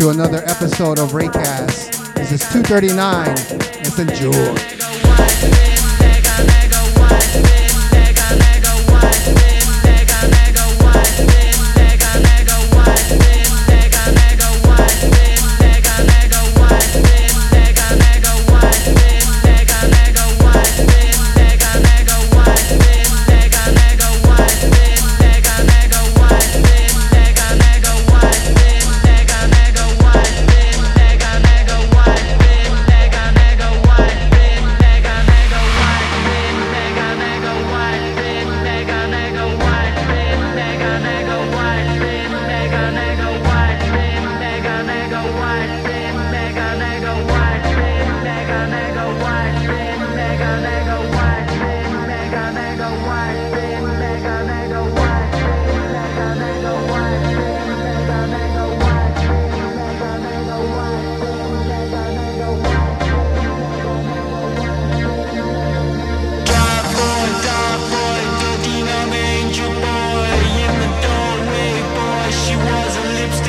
To another episode of ReyCast. This is 239. Let's enjoy.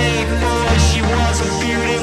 big noise, she was a beauty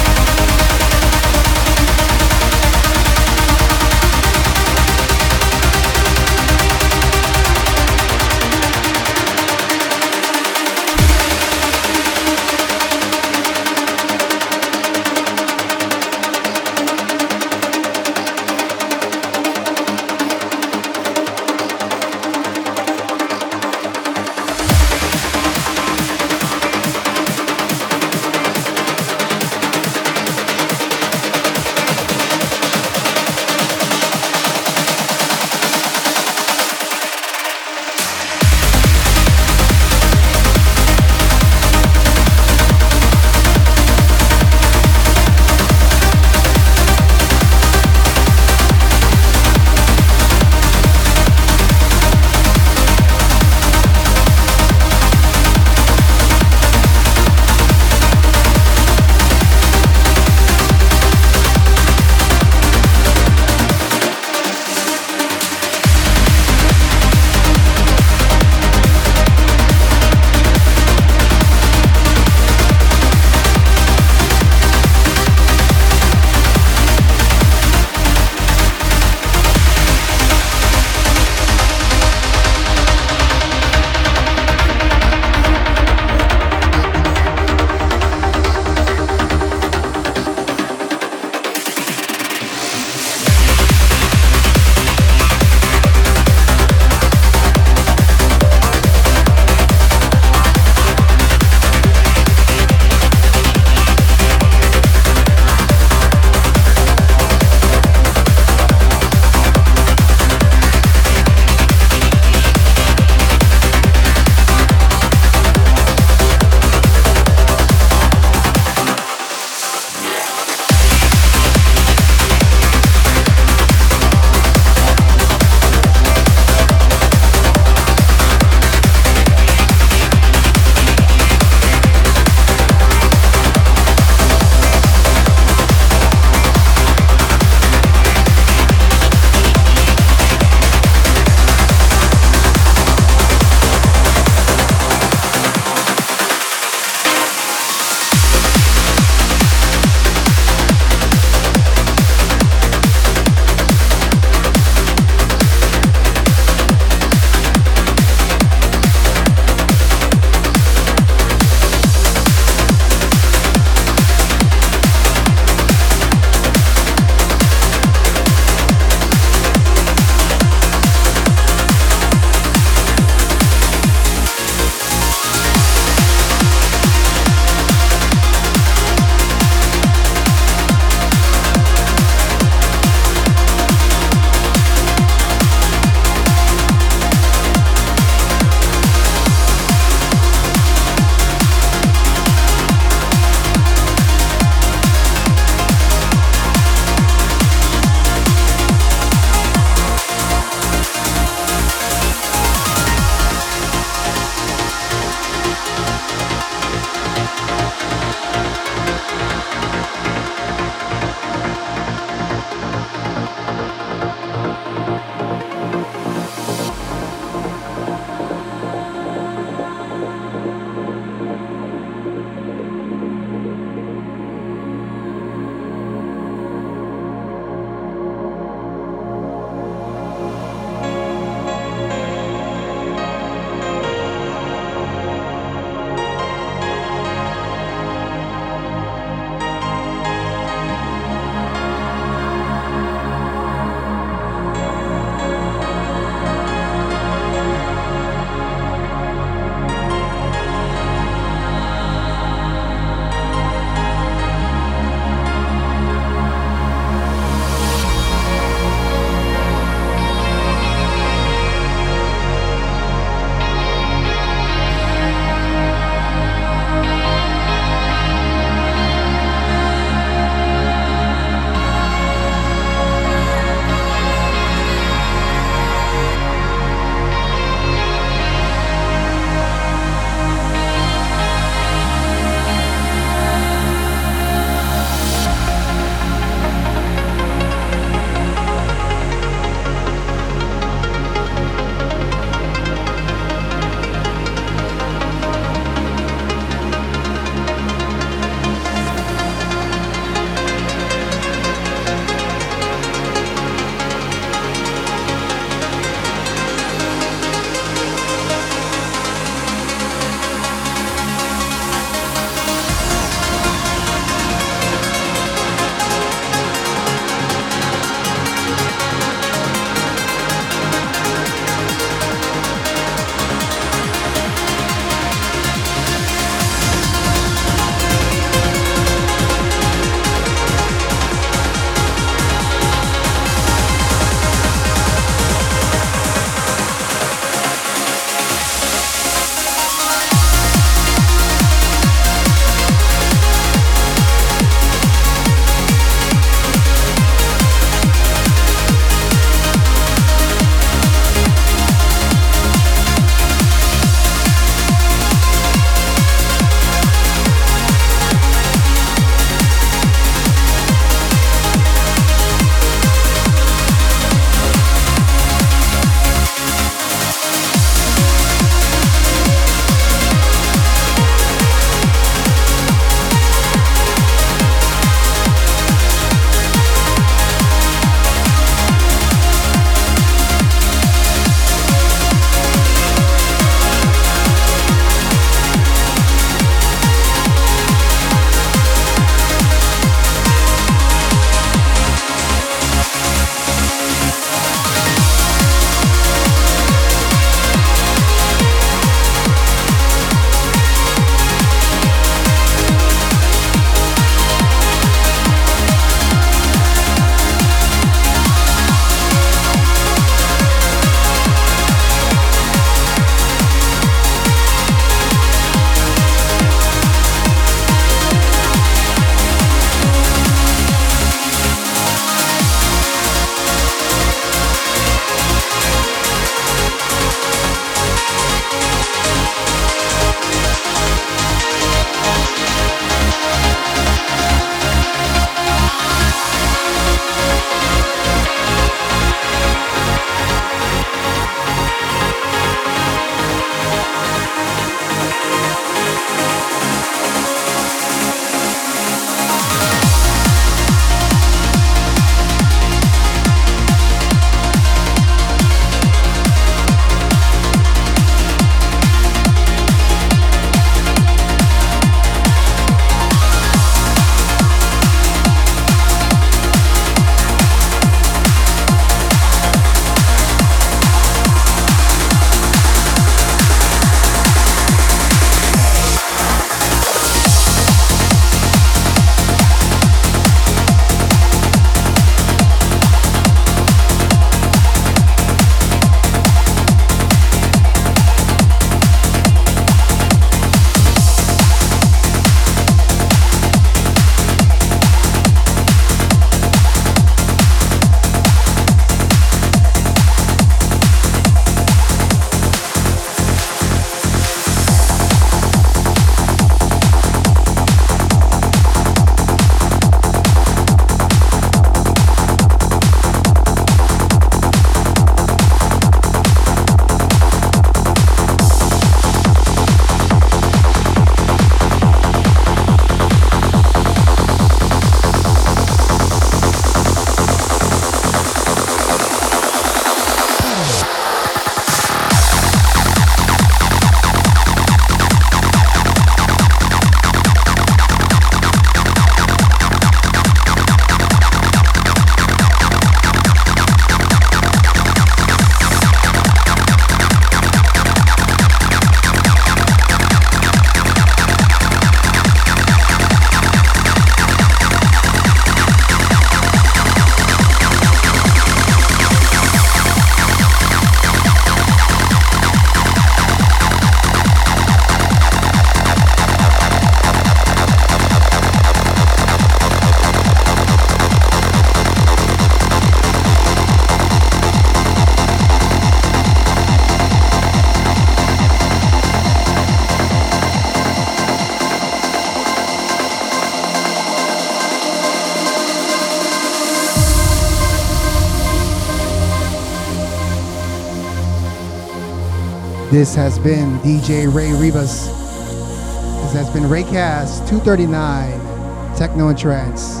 This has been DJ Rey Rivas. This has been ReyCast 239, Techno and Trance.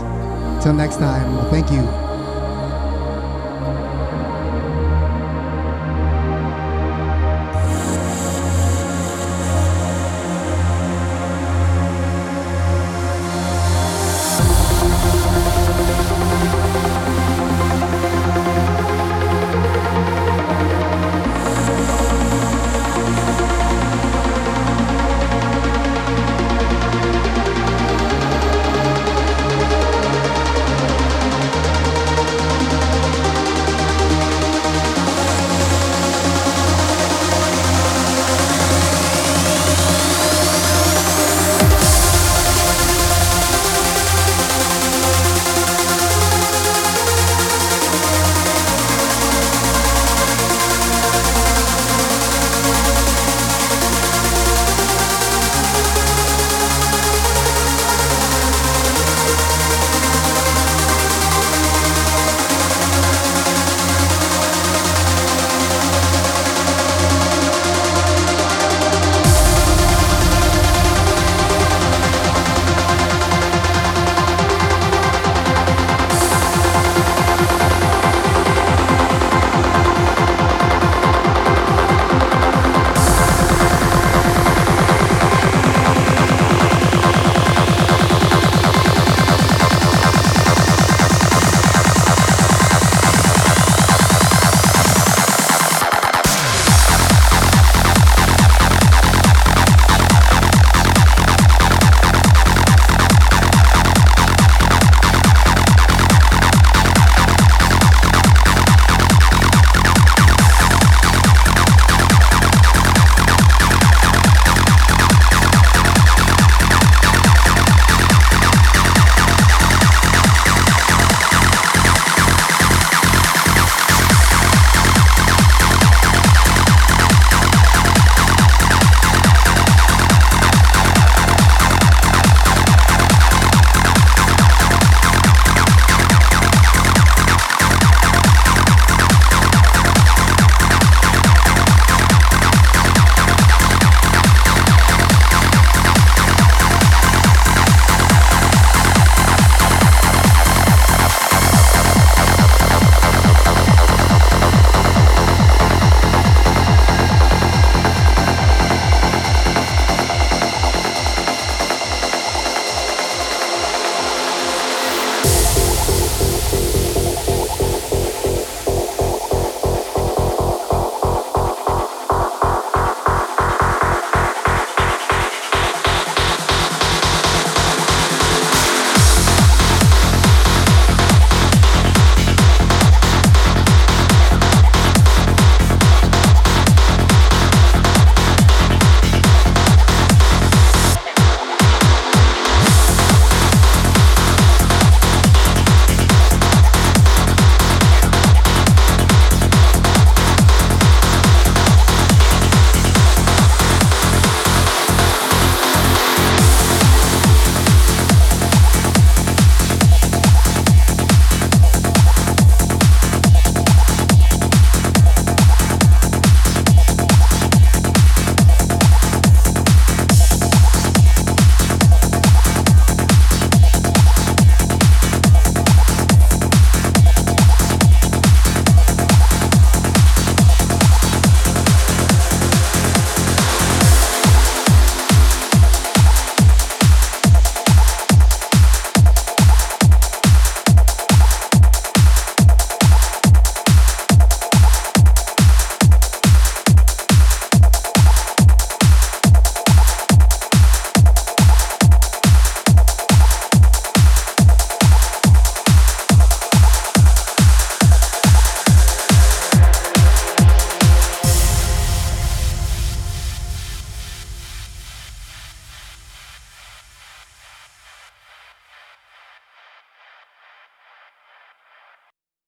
Until next time, thank you.